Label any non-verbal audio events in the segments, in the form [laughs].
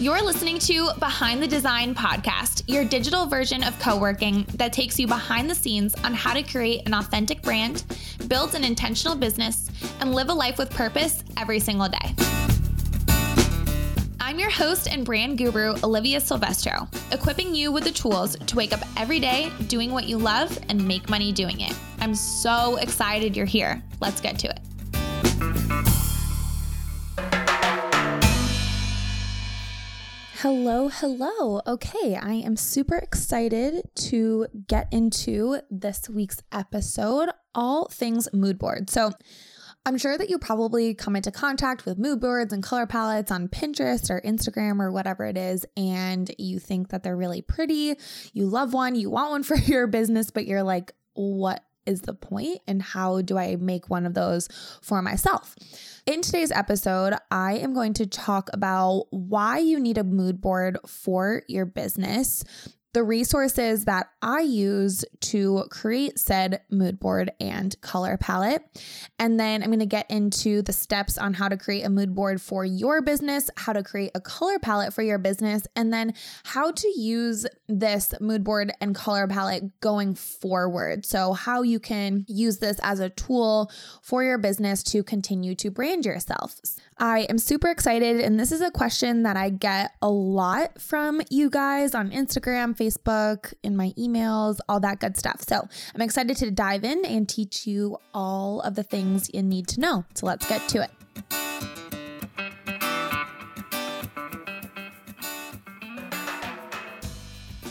You're listening to Behind the Design podcast, your digital version of co working that takes you behind the scenes on how to create an authentic brand, build an intentional business, and live a life with purpose every single day. I'm your host and brand guru, Olivia Silvestro, equipping you with the tools to wake up every day doing what you love and make money doing it. I'm so excited you're here. Let's get to it. Hello, hello. Okay, I am super excited to get into this week's episode, all things mood board. So, I'm sure that you probably come into contact with mood boards and color palettes on Pinterest or Instagram or whatever it is, and you think that they're really pretty. You love one, you want one [laughs] for your business, but you're like, what is the point and how do I make one of those for myself? In today's episode, I am going to talk about why you need a mood board for your business, the resources that I use to create said mood board and color palette. And then I'm going to get into the steps on how to create a mood board for your business, how to create a color palette for your business, and then how to use this mood board and color palette going forward. So, how you can use this as a tool for your business to continue to brand yourself. I am super excited, and this is a question that I get a lot from you guys on Instagram, Facebook, in my emails, all that good stuff. So I'm excited to dive in and teach you all of the things you need to know. So let's get to it.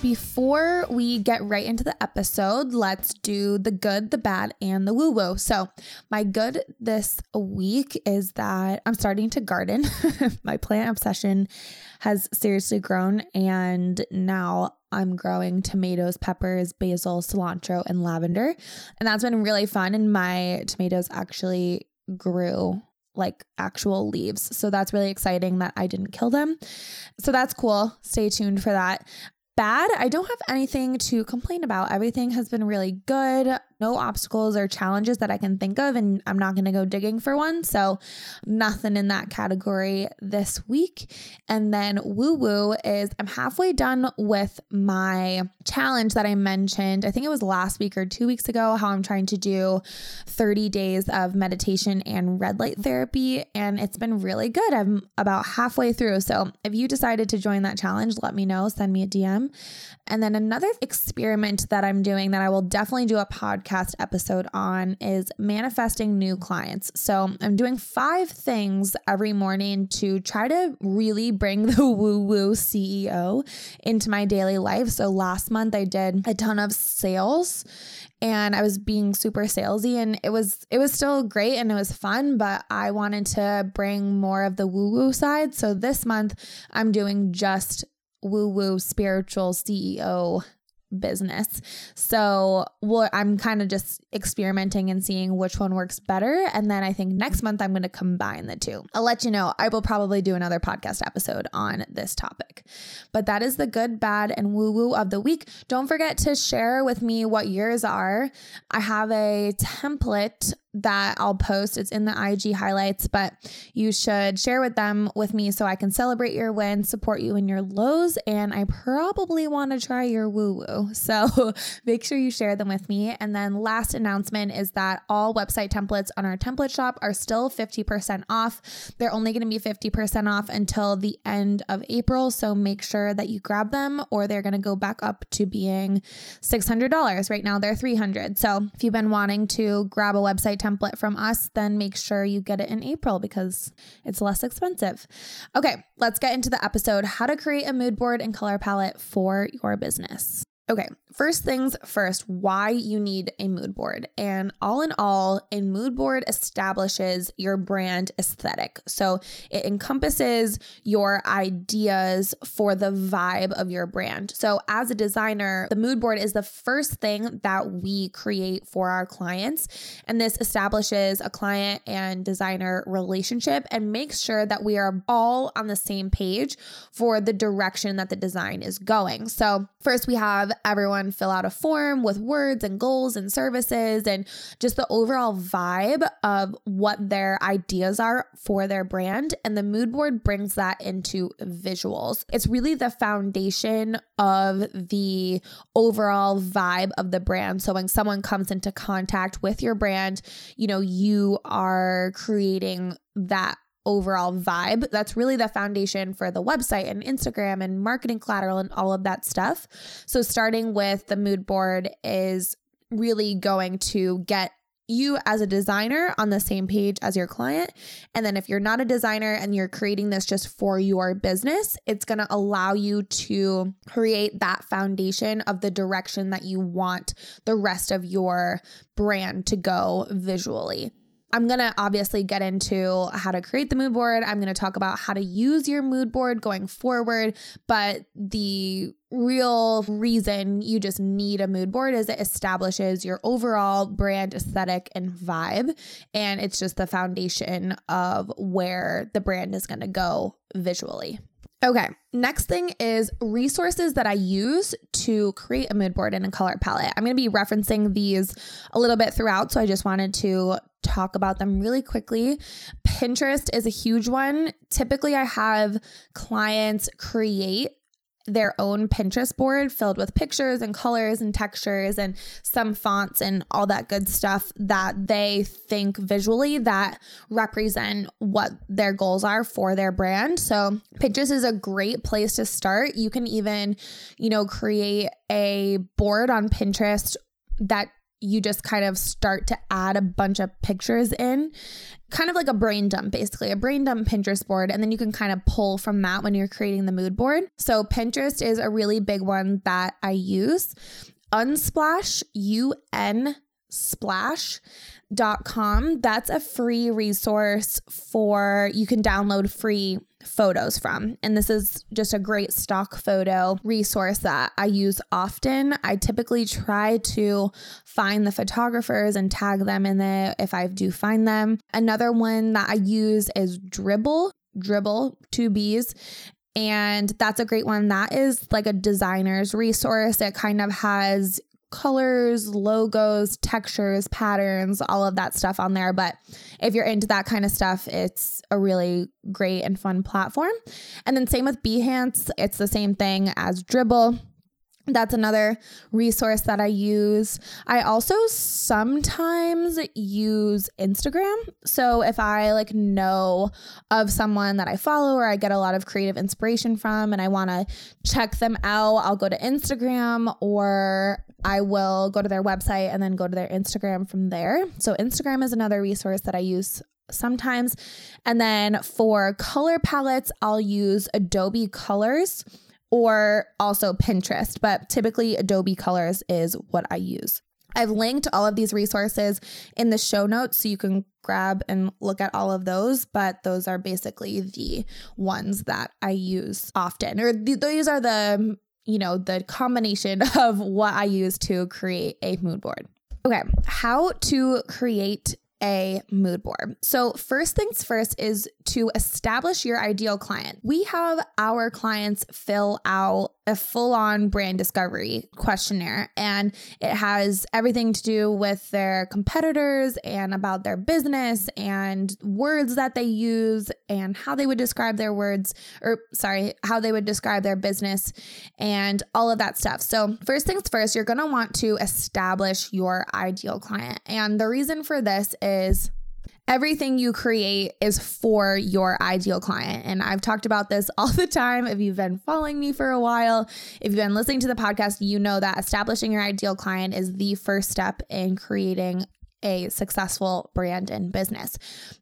Before we get right into the episode, let's do the good, the bad, and the woo woo. So, my good this week is that I'm starting to garden. [laughs] my plant obsession has seriously grown, and now I'm growing tomatoes, peppers, basil, cilantro, and lavender. And that's been really fun. And my tomatoes actually grew like actual leaves. So that's really exciting that I didn't kill them. So that's cool. Stay tuned for that bad, I don't have anything to complain about. Everything has been really good no obstacles or challenges that I can think of, and I'm not going to go digging for one. So, nothing in that category this week. And then, woo woo is I'm halfway done with my challenge that I mentioned. I think it was last week or two weeks ago, how I'm trying to do 30 days of meditation and red light therapy. And it's been really good. I'm about halfway through. So, if you decided to join that challenge, let me know, send me a DM. And then, another experiment that I'm doing that I will definitely do a podcast episode on is manifesting new clients. So I'm doing five things every morning to try to really bring [laughs] the woo woo CEO into my daily life. So last month I did a ton of sales and I was being super salesy and it was it was still great and it was fun, but I wanted to bring more of the woo woo side. So this month I'm doing just woo woo spiritual CEO business. So what I'm kind of just experimenting and seeing which one works better. And then I think next month I'm going to combine the two. I'll let you know. I will probably do another podcast episode on this topic. But that is the good, bad, and woo woo of the week. Don't forget to share with me what yours are. I have a template that I'll post. It's in the IG highlights, but you should share with them with me so I can celebrate your wins, support you in your lows, and I probably want to try your woo woo. [laughs] So make sure you share them with me. And then last announcement is that all website templates on our template shop are still 50% off. They're only going to be 50% off until the end of April. So make sure that you grab them or they're going to go back up to being $600. Right now they're 300. So if you've been wanting to grab a website template from us, then make sure you get it in April because it's less expensive. Okay, let's get into the episode how to create a mood board and color palette for your business. Okay, first things first, why you need a mood board. And all in all, a mood board establishes your brand aesthetic. So it encompasses your ideas for the vibe of your brand. So as a designer, the mood board is the first thing that we create for our clients. And this establishes a client and designer relationship and makes sure that we are all on the same page for the direction that the design is going. So first, we have everyone fill out a form with words and goals and services and just the overall vibe of what their ideas are for their brand. And the mood board brings that into visuals. It's really the foundation of the overall vibe of the brand. So when someone comes into contact with your brand, you know, you are creating that overall vibe. That's really the foundation for the website and Instagram and marketing collateral and all of that stuff. So, starting with the mood board is really going to get you as a designer on the same page as your client. And then if you're not a designer and you're creating this just for your business, it's going to allow you to create that foundation of the direction that you want the rest of your brand to go visually. I'm going to obviously get into how to create the mood board. I'm going to talk about how to use your mood board going forward. But the real reason you just need a mood board is it establishes your overall brand aesthetic and vibe. And it's just the foundation of where the brand is going to go visually. Okay, next thing is resources that I use to create a mood board and a color palette. I'm going to be referencing these a little bit throughout, so I just wanted to talk about them really quickly. Pinterest is a huge one. Typically, I have clients create their own Pinterest board filled with pictures and colors and textures and some fonts and all that good stuff that they think visually that represent what their goals are for their brand. So, Pinterest is a great place to start. You can even, you know, create a board on Pinterest that you just kind of start to add a bunch of pictures in, kind of like a brain dump, basically, a brain dump Pinterest board. And then you can kind of pull from that when you're creating the mood board. So, Pinterest is a really big one that I use. Unsplash, U N splash com. That's a free resource for you can download free photos from. And this is just a great stock photo resource that I use often. I typically try to find the photographers and tag them in it if I do find them. Another one that I use is Dribbble, Dribbble, two B's. And that's a great one. That is like a designer's resource. It kind of has colors, logos, textures, patterns, all of that stuff on there. But if you're into that kind of stuff, it's a really great and fun platform. And then same with Behance, it's the same thing as Dribbble. That's another resource that I use. I also sometimes use Instagram. So if I like know of someone that I follow or I get a lot of creative inspiration from and I want to check them out, I'll go to Instagram or I will go to their website and then go to their Instagram from there. So Instagram is another resource that I use sometimes. And then for color palettes, I'll use Adobe Colors or also Pinterest, but typically Adobe Colors is what I use. I've linked all of these resources in the show notes so you can grab and look at all of those, but those are basically the ones that I use often, or th- these are the, um, you know, the combination [laughs] of what I use to create a mood board. Okay, how to create a mood board. So, first things first is to establish your ideal client. We have our clients fill out a full on brand discovery questionnaire, and it has everything to do with their competitors and about their business and words that they use and how they would describe their words, or sorry, how they would describe their business and all of that stuff. So, first things first, you're going to want to establish your ideal client. And the reason for this is everything you create is for your ideal client. And I've talked about this [laughs] all the time. If you've been following me for a while, if you've been listening to the podcast, you know that establishing your ideal client is the first step in creating a successful brand and business.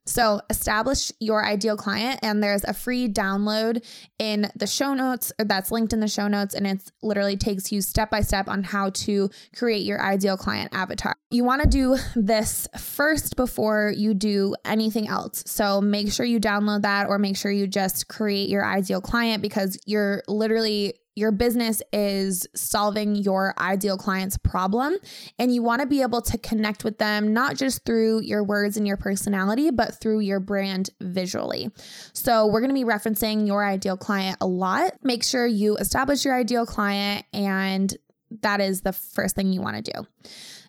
So, establish your ideal client, and there's a free download in the show notes that's linked in the show notes, and it literally takes you step by step on how to create your ideal client avatar. You want to do this first before you do anything else. So, make sure you download that or make sure you just create your ideal client because you're literally your business is solving your ideal client's problem and you want to be able to connect with them not just through your words and your personality but through your brand visually. So, we're going to be referencing your ideal client a lot. Make sure you establish your ideal client and that is the first thing you want to do.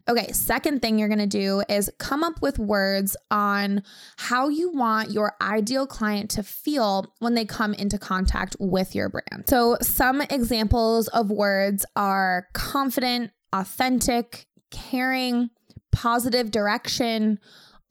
Okay, second thing you're gonna do is come up with words on how you want your ideal client to feel when they come into contact with your brand. So, some examples of words are confident, authentic, caring, positive direction,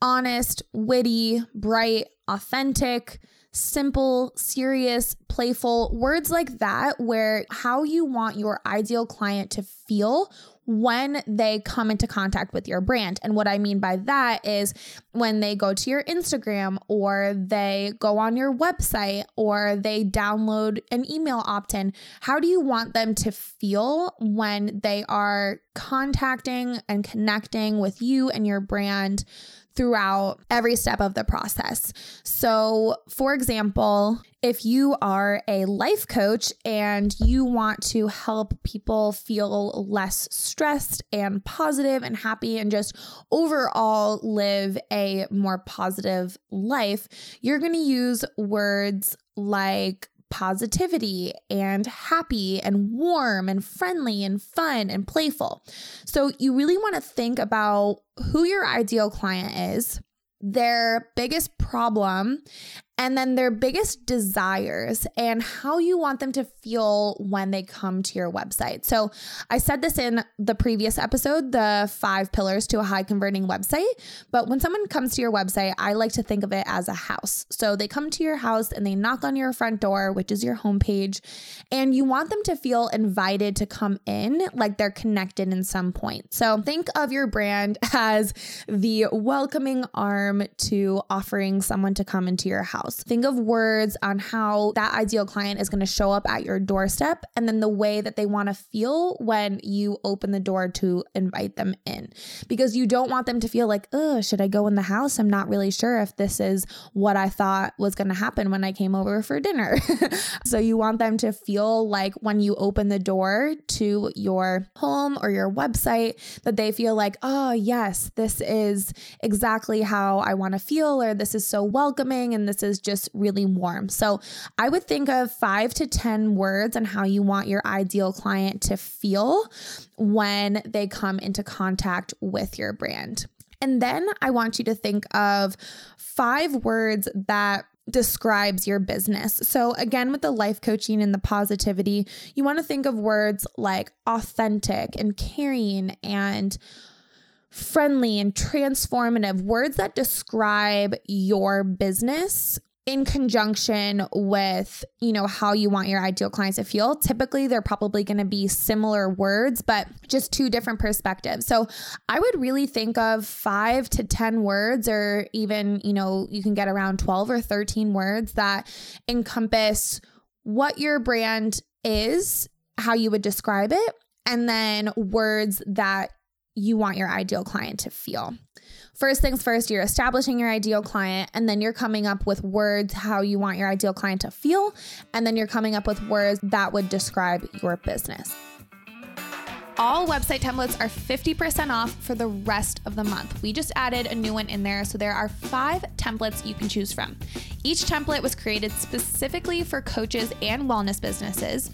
honest, witty, bright, authentic simple, serious, playful, words like that, where how you want your ideal client to feel when they come into contact with your brand. And what I mean by that is when they go to your Instagram or they go on your website or they download an email opt in, how do you want them to feel when they are contacting and connecting with you and your brand? Throughout every step of the process. So, for example, if you are a life coach and you want to help people feel less stressed and positive and happy and just overall live a more positive life, you're going to use words like positivity and happy and warm and friendly and fun and playful. So, you really want to think about who your ideal client is, their biggest problem, and then their biggest desires and how you want them to feel when they come to your website. So, I said this in the previous episode, the five pillars to a high converting website. But when someone comes to your website, I like to think of it as a house. So, they come to your house and they knock on your front door, which is your homepage, and you want them to feel invited to come in like they're connected in some point. So, think of your brand [laughs] as the welcoming arm to offering someone to come into your house Think of words on how that ideal client is going to show up at your doorstep and then the way that they want to feel when you open the door to invite them in. Because you don't want them to feel like, oh, should I go in the house? I'm not really sure if this is what I thought was going to happen when I came over for dinner. [laughs] so you want them to feel like when you open the door to your home or your website, that they feel like, oh, yes, this is exactly how I want to feel, or this is so welcoming and this is just really warm. So I would think of five to 10 words on how you want your ideal client to feel when they come into contact with your brand. And then I want you to think of five words that describes your business. So again with the life coaching and the positivity, you want to think of words like authentic and caring and friendly and transformative, words that describe your business in conjunction with, you know, how you want your ideal clients to feel. Typically, they're probably going to be similar words, but just two different perspectives. So, I would really think of 5 to 10 words or even, you know, you can get around 12 or 13 words that encompass what your brand is, how you would describe it, and then words that you want your ideal client to feel first things first, you're establishing your ideal client, and then you're coming up with words how you want your ideal client to feel, and then you're coming up with words that would describe your business. All website templates are 50% off for the rest of the month. We just added a new one in there, so there are five templates you can choose from. Each template was created specifically for coaches and wellness businesses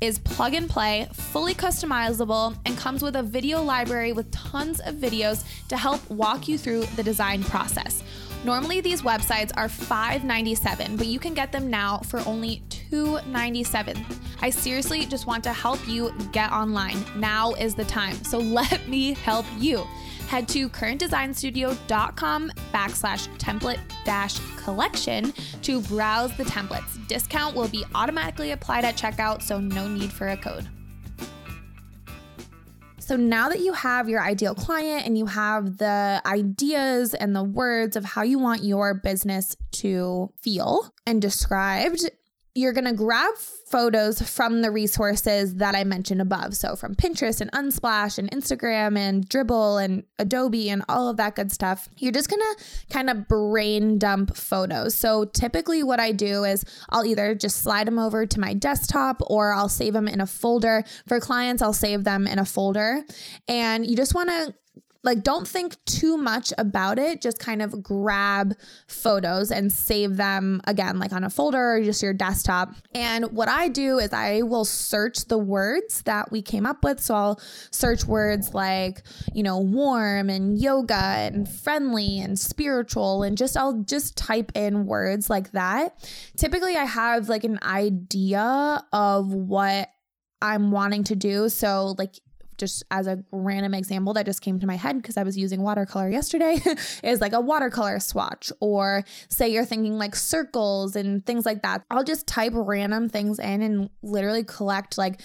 is plug and play, fully customizable, and comes with a video library with tons of videos to help walk you through the design process. Normally, these websites are $5.97, but you can get them now for only $2.97. I seriously just want to help you get online. Now is the time. So [laughs] let me help you head to currentdesignstudio.com backslash template dash collection to browse the templates. Discount will be automatically applied at checkout, so no need for a code. So now that you have your ideal client and you have the ideas and the words of how you want your business to feel and described, you're going to grab photos from the resources that I mentioned above. So from Pinterest and Unsplash and Instagram and Dribbble and Adobe and all of that good stuff. You're just going to kind of brain dump photos. So typically what I do is I'll either just slide them over to my desktop or I'll save them in a folder. For clients, I'll save them in a folder. And you just want to like don't think too much about it. Just kind of grab photos and save them again like on a folder or just your desktop. And what i do is i will search the words that we came up with. So i'll search words like you know warm and yoga and friendly and spiritual. And just i'll just type in words like that. Typically i have like an idea of what I'm wanting to do. So, like, just as a random example that just came to my head because I was using watercolor yesterday [laughs] is like a watercolor swatch or say you're thinking like circles and things like that. I'll just type random things in and literally collect like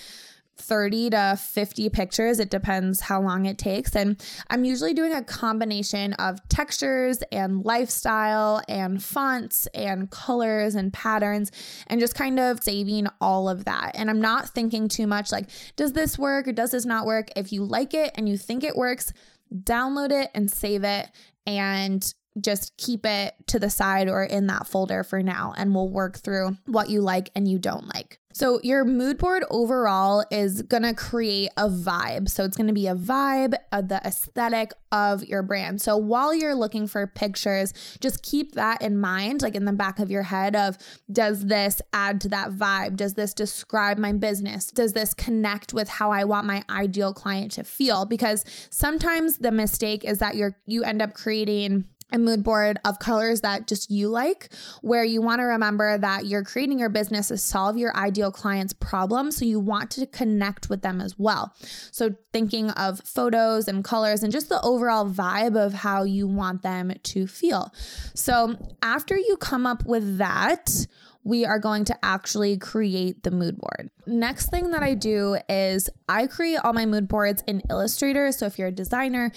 30 to 50 pictures. It depends how long it takes. And I'm usually doing a combination of textures and lifestyle and fonts and colors and patterns and just kind of saving all of that. And I'm not thinking too much like, does this work or does this not work? If you like it and you think it works, download it and save it and just keep it to the side or in that folder for now. And we'll work through what you like and you don't like. So, your mood board overall is gonna create a vibe. So, it's gonna be a vibe of the aesthetic of your brand. So, while you're looking for pictures, just keep that in mind, like in the back of your head of does this add to that vibe? Does this describe my business? Does this connect with how I want my ideal client to feel? Because sometimes the mistake is that you're you end up creating a mood board of colors that just you like, where you want to remember that you're creating your business to solve your ideal client's problem. So you want to connect with them as well. So thinking of photos and colors and just the overall vibe of how you want them to feel. So after you come up with that, we are going to actually create the mood board. Next thing that I do is I create all my mood boards in Illustrator. So if you're a designer,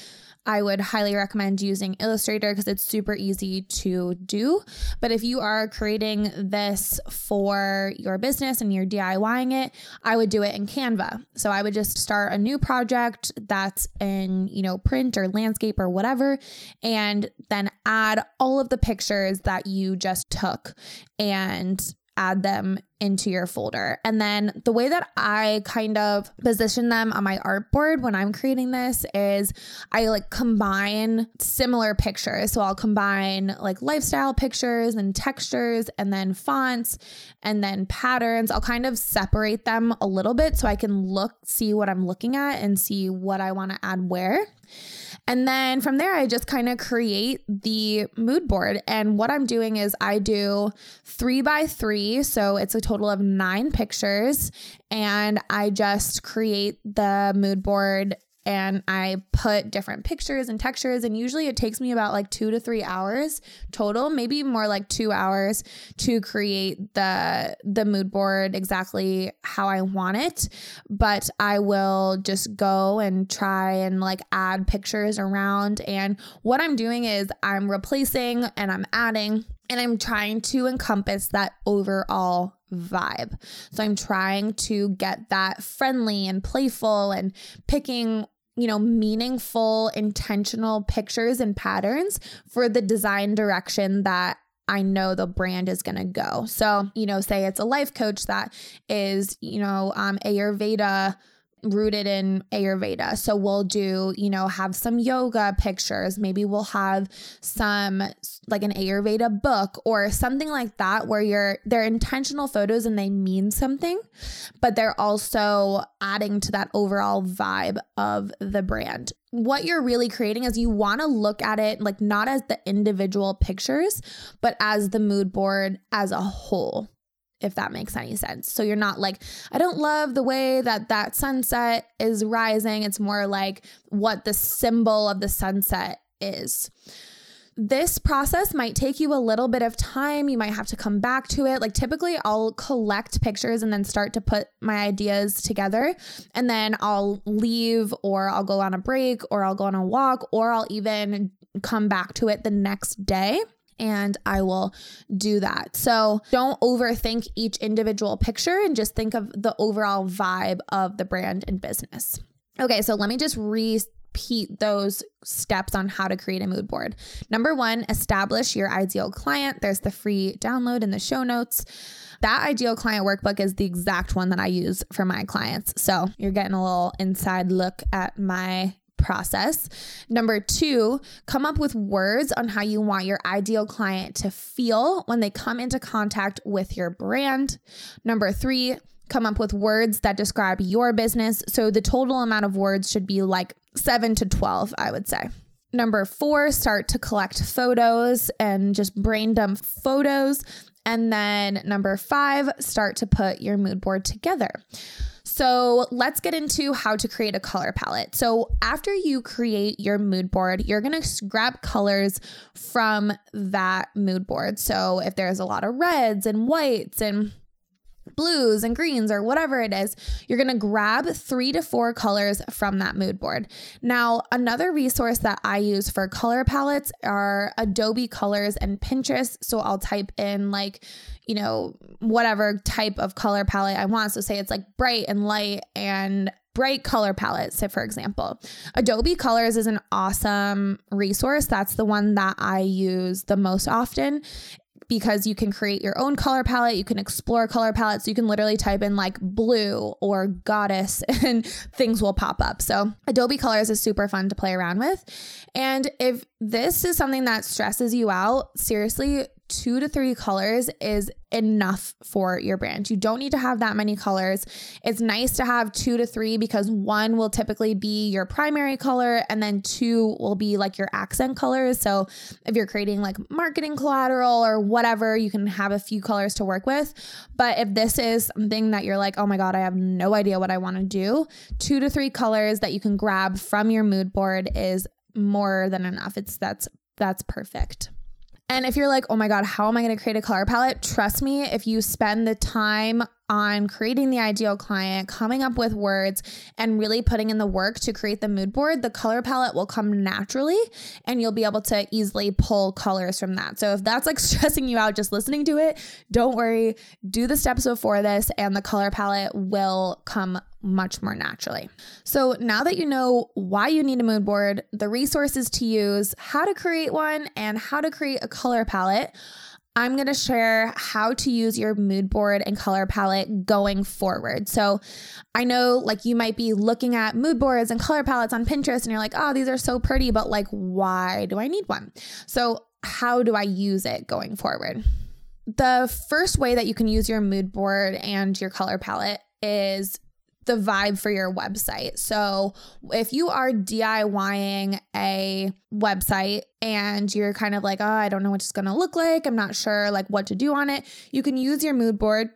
I would highly recommend using Illustrator because it's super easy to do. But if you are creating this for your business and you're DIYing it, I would do it in Canva. So I would just start a new project that's in, you know, print or landscape or whatever, and then add all of the pictures that you just took and add them into your folder. And then the way that I kind of position them on my artboard when I'm creating this is I like combine similar pictures. So I'll combine like lifestyle pictures and textures and then fonts and then patterns. I'll kind of separate them a little bit so I can look, see what I'm looking at and see what I want to add where. And then from there, I just kind of create the mood board. And what I'm doing is I do three by three. So it's a total of nine pictures. And I just create the mood board and I put different pictures and textures. And usually it takes me about like two to three hours total, maybe more like two hours to create the the mood board exactly how I want it. But I will just go and try and like add pictures around. And what I'm doing is I'm replacing and I'm adding and I'm trying to encompass that overall vibe. So I'm trying to get that friendly and playful and picking you know, meaningful, intentional pictures and patterns for the design direction that I know the brand is going to go. So, you know, say it's a life coach that is, you know, um, Ayurveda rooted in Ayurveda. So we'll do, you know, have some yoga pictures. Maybe we'll have some like an Ayurveda book or something like that where you're they're intentional photos and they mean something, but they're also adding to that overall vibe of the brand. What you're really creating is you want to look at it like not as the individual pictures, but as the mood board as a whole if that makes any sense. So you're not like, I don't love the way that that sunset is rising. It's more like what the symbol of the sunset is. This process might take you a little bit of time. You might have to come back to it. Like, typically, I'll collect pictures and then start to put my ideas together. And then I'll leave, or I'll go on a break, or I'll go on a walk, or I'll even come back to it the next day and I will do that. So don't overthink each individual picture and just think of the overall vibe of the brand and business. Okay, so let me just repeat those steps on how to create a mood board. Number one, establish your ideal client. There's the free download in the show notes. That ideal client workbook is the exact one that I use for my clients. So you're getting a little inside look at my process. Number two, come up with words on how you want your ideal client to feel when they come into contact with your brand. Number three, come up with words that describe your business. So the total amount of words should be like seven to 12, I would say. Number four, start to collect photos and just brain dump photos. And then number five, start to put your mood board together. So let's get into how to create a color palette. So after you create your mood board, you're to grab colors from that mood board. So if there's a lot of reds and whites and blues and greens or whatever it is, you're to grab three to four colors from that mood board. Now, another resource that I use for color palettes are Adobe Colors and Pinterest. So I'll type in like, you know, whatever type of color palette I want. So say it's like bright and light and bright color palette. So, for example, Adobe Colors is an awesome resource. That's the one that I use the most often because you can create your own color palette. You can explore color palettes. You can literally type in like blue or goddess [laughs] and things will pop up. So, Adobe Colors is super fun to play around with. And if this is something that stresses you out, seriously, two to three colors is enough for your brand. You don't need to have that many colors. It's nice to have two to three because one will typically be your primary color and then two will be like your accent colors. So if you're creating like marketing collateral or whatever, you can have a few colors to work with. But if this is something that you're like, oh my God, I have no idea what I want to do, two to three colors that you can grab from your mood board is more than enough. It's that's that's perfect. And if you're like, oh my God, how am I going to create a color palette? Trust me, if you spend the time on creating the ideal client, coming up with words, and really putting in the work to create the mood board, the color palette will come naturally and you'll be able to easily pull colors from that. So if that's like [laughs] stressing you out just listening to it, don't worry. Do the steps before this and the color palette will come much more naturally. So now that you know why you need a mood board, the resources to use, how to create one, and how to create a color palette, I'm going to share how to use your mood board and color palette going forward. So, I know like you might be looking at mood boards and color palettes on Pinterest and you're like, oh, these are so pretty, but like, why do I need one? So, how do I use it going forward? The first way that you can use your mood board and your color palette is the vibe for your website. So, if you are DIYing a website and you're kind of like, oh, I don't know what it's going to look like, I'm not sure like what to do on it, you can use your mood board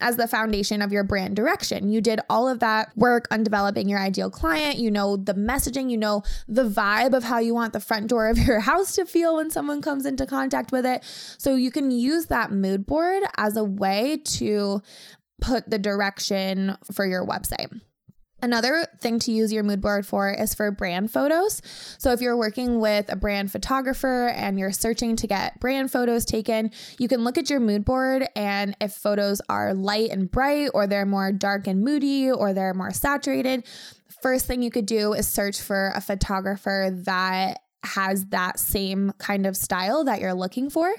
as the foundation of your brand direction. You did all of that work on developing your ideal client. You know the messaging, you know the vibe of how you want the front door of [laughs] your house to feel when someone comes into contact with it. So you can use that mood board as a way to put the direction for your website. Another thing to use your mood board for is for brand photos. So, if you're working with a brand photographer and you're searching to get brand photos taken, you can look at your mood board. And if photos are light and bright, or they're more dark and moody, or they're more saturated, first thing you could do is search for a photographer that has that same kind of style that you're looking for.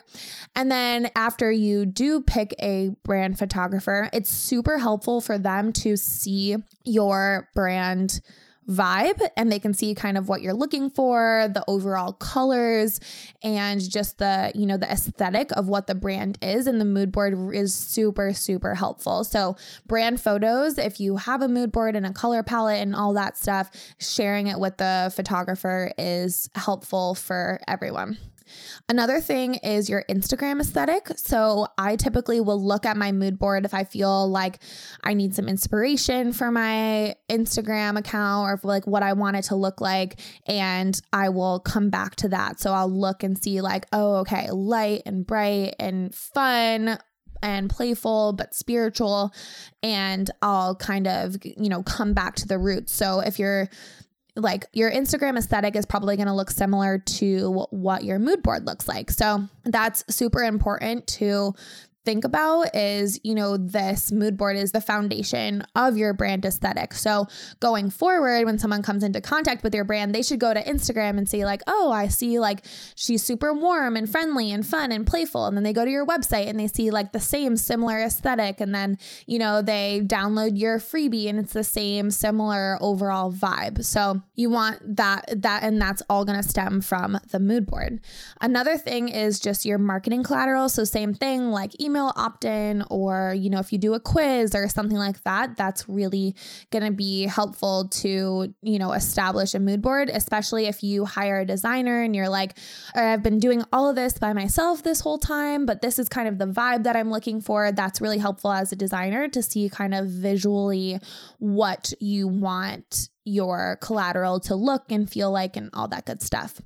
And then after you do pick a brand photographer, it's super helpful for them to see your brand vibe and they can see kind of what you're looking for, the overall colors and just the, you know, the aesthetic of what the brand is and the mood board is super super helpful. So, brand photos, if you have a mood board and a color palette and all that stuff, sharing it with the photographer is helpful for everyone. Another thing is your Instagram aesthetic. So I typically will look at my mood board if I feel like I need some inspiration for my Instagram account or like what I want it to look like. And I will come back to that. So I'll look and see, like, oh, okay, light and bright and fun and playful but spiritual and I'll kind of you know come back to the roots. So if you're like your Instagram aesthetic is probably going to look similar to what your mood board looks like. So that's super important to think about is, you know, this mood board is the foundation of your brand aesthetic. So going forward, when someone comes into contact with your brand, they should go to Instagram and see, like, oh, I see like she's super warm and friendly and fun and playful. And then they go to your website and they see like the same similar aesthetic. And then, you know, they download your freebie and it's the same similar overall vibe. So you want that, that, and that's all going to stem from the mood board. Another thing is just your marketing collateral. So same thing like email email opt in, or, you know, if you do a quiz or something like that, that's really going to be helpful to, you know, establish a mood board, especially if you hire a designer and you're like, I've been doing all of this by myself this whole time, but this is kind of the vibe that I'm looking for. That's really helpful as a designer to see kind of visually what you want your collateral to look and feel like and all that good stuff.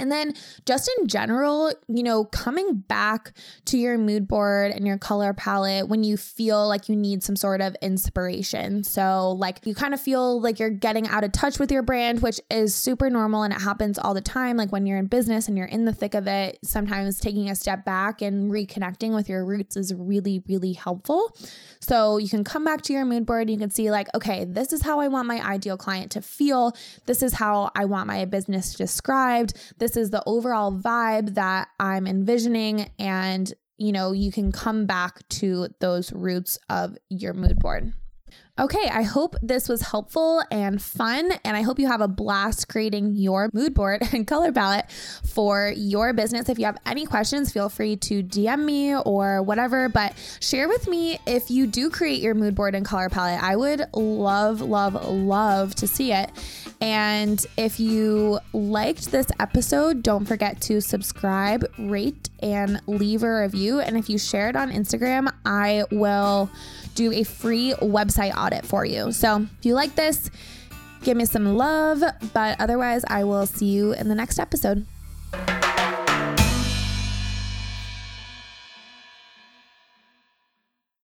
And then, just in general, you know, coming back to your mood board and your color palette when you feel like you need some sort of inspiration. So, like, you kind of feel like you're getting out of touch with your brand, which is super normal and it happens all the time. Like, when you're in business and you're in the thick of it, sometimes taking a step back and reconnecting with your roots is really, really helpful. So, you can come back to your mood board. You can see, like, okay, this is how I want my ideal client to feel. This is how I want my business described. This this is the overall vibe that I'm envisioning. And, you know, you can come back to those roots of your mood board. Okay, I hope this was helpful and fun, and I hope you have a blast creating your mood board [laughs] and color palette for your business. If you have any questions, feel free to DM me or whatever, but share with me if you do create your mood board and color palette. I would love, love, love to see it. And if you liked this episode, don't forget to subscribe, rate, and leave a review. And if you share it on Instagram, I will do a free website audit for you. So if you like this, give me some love. But otherwise, I will see you in the next episode.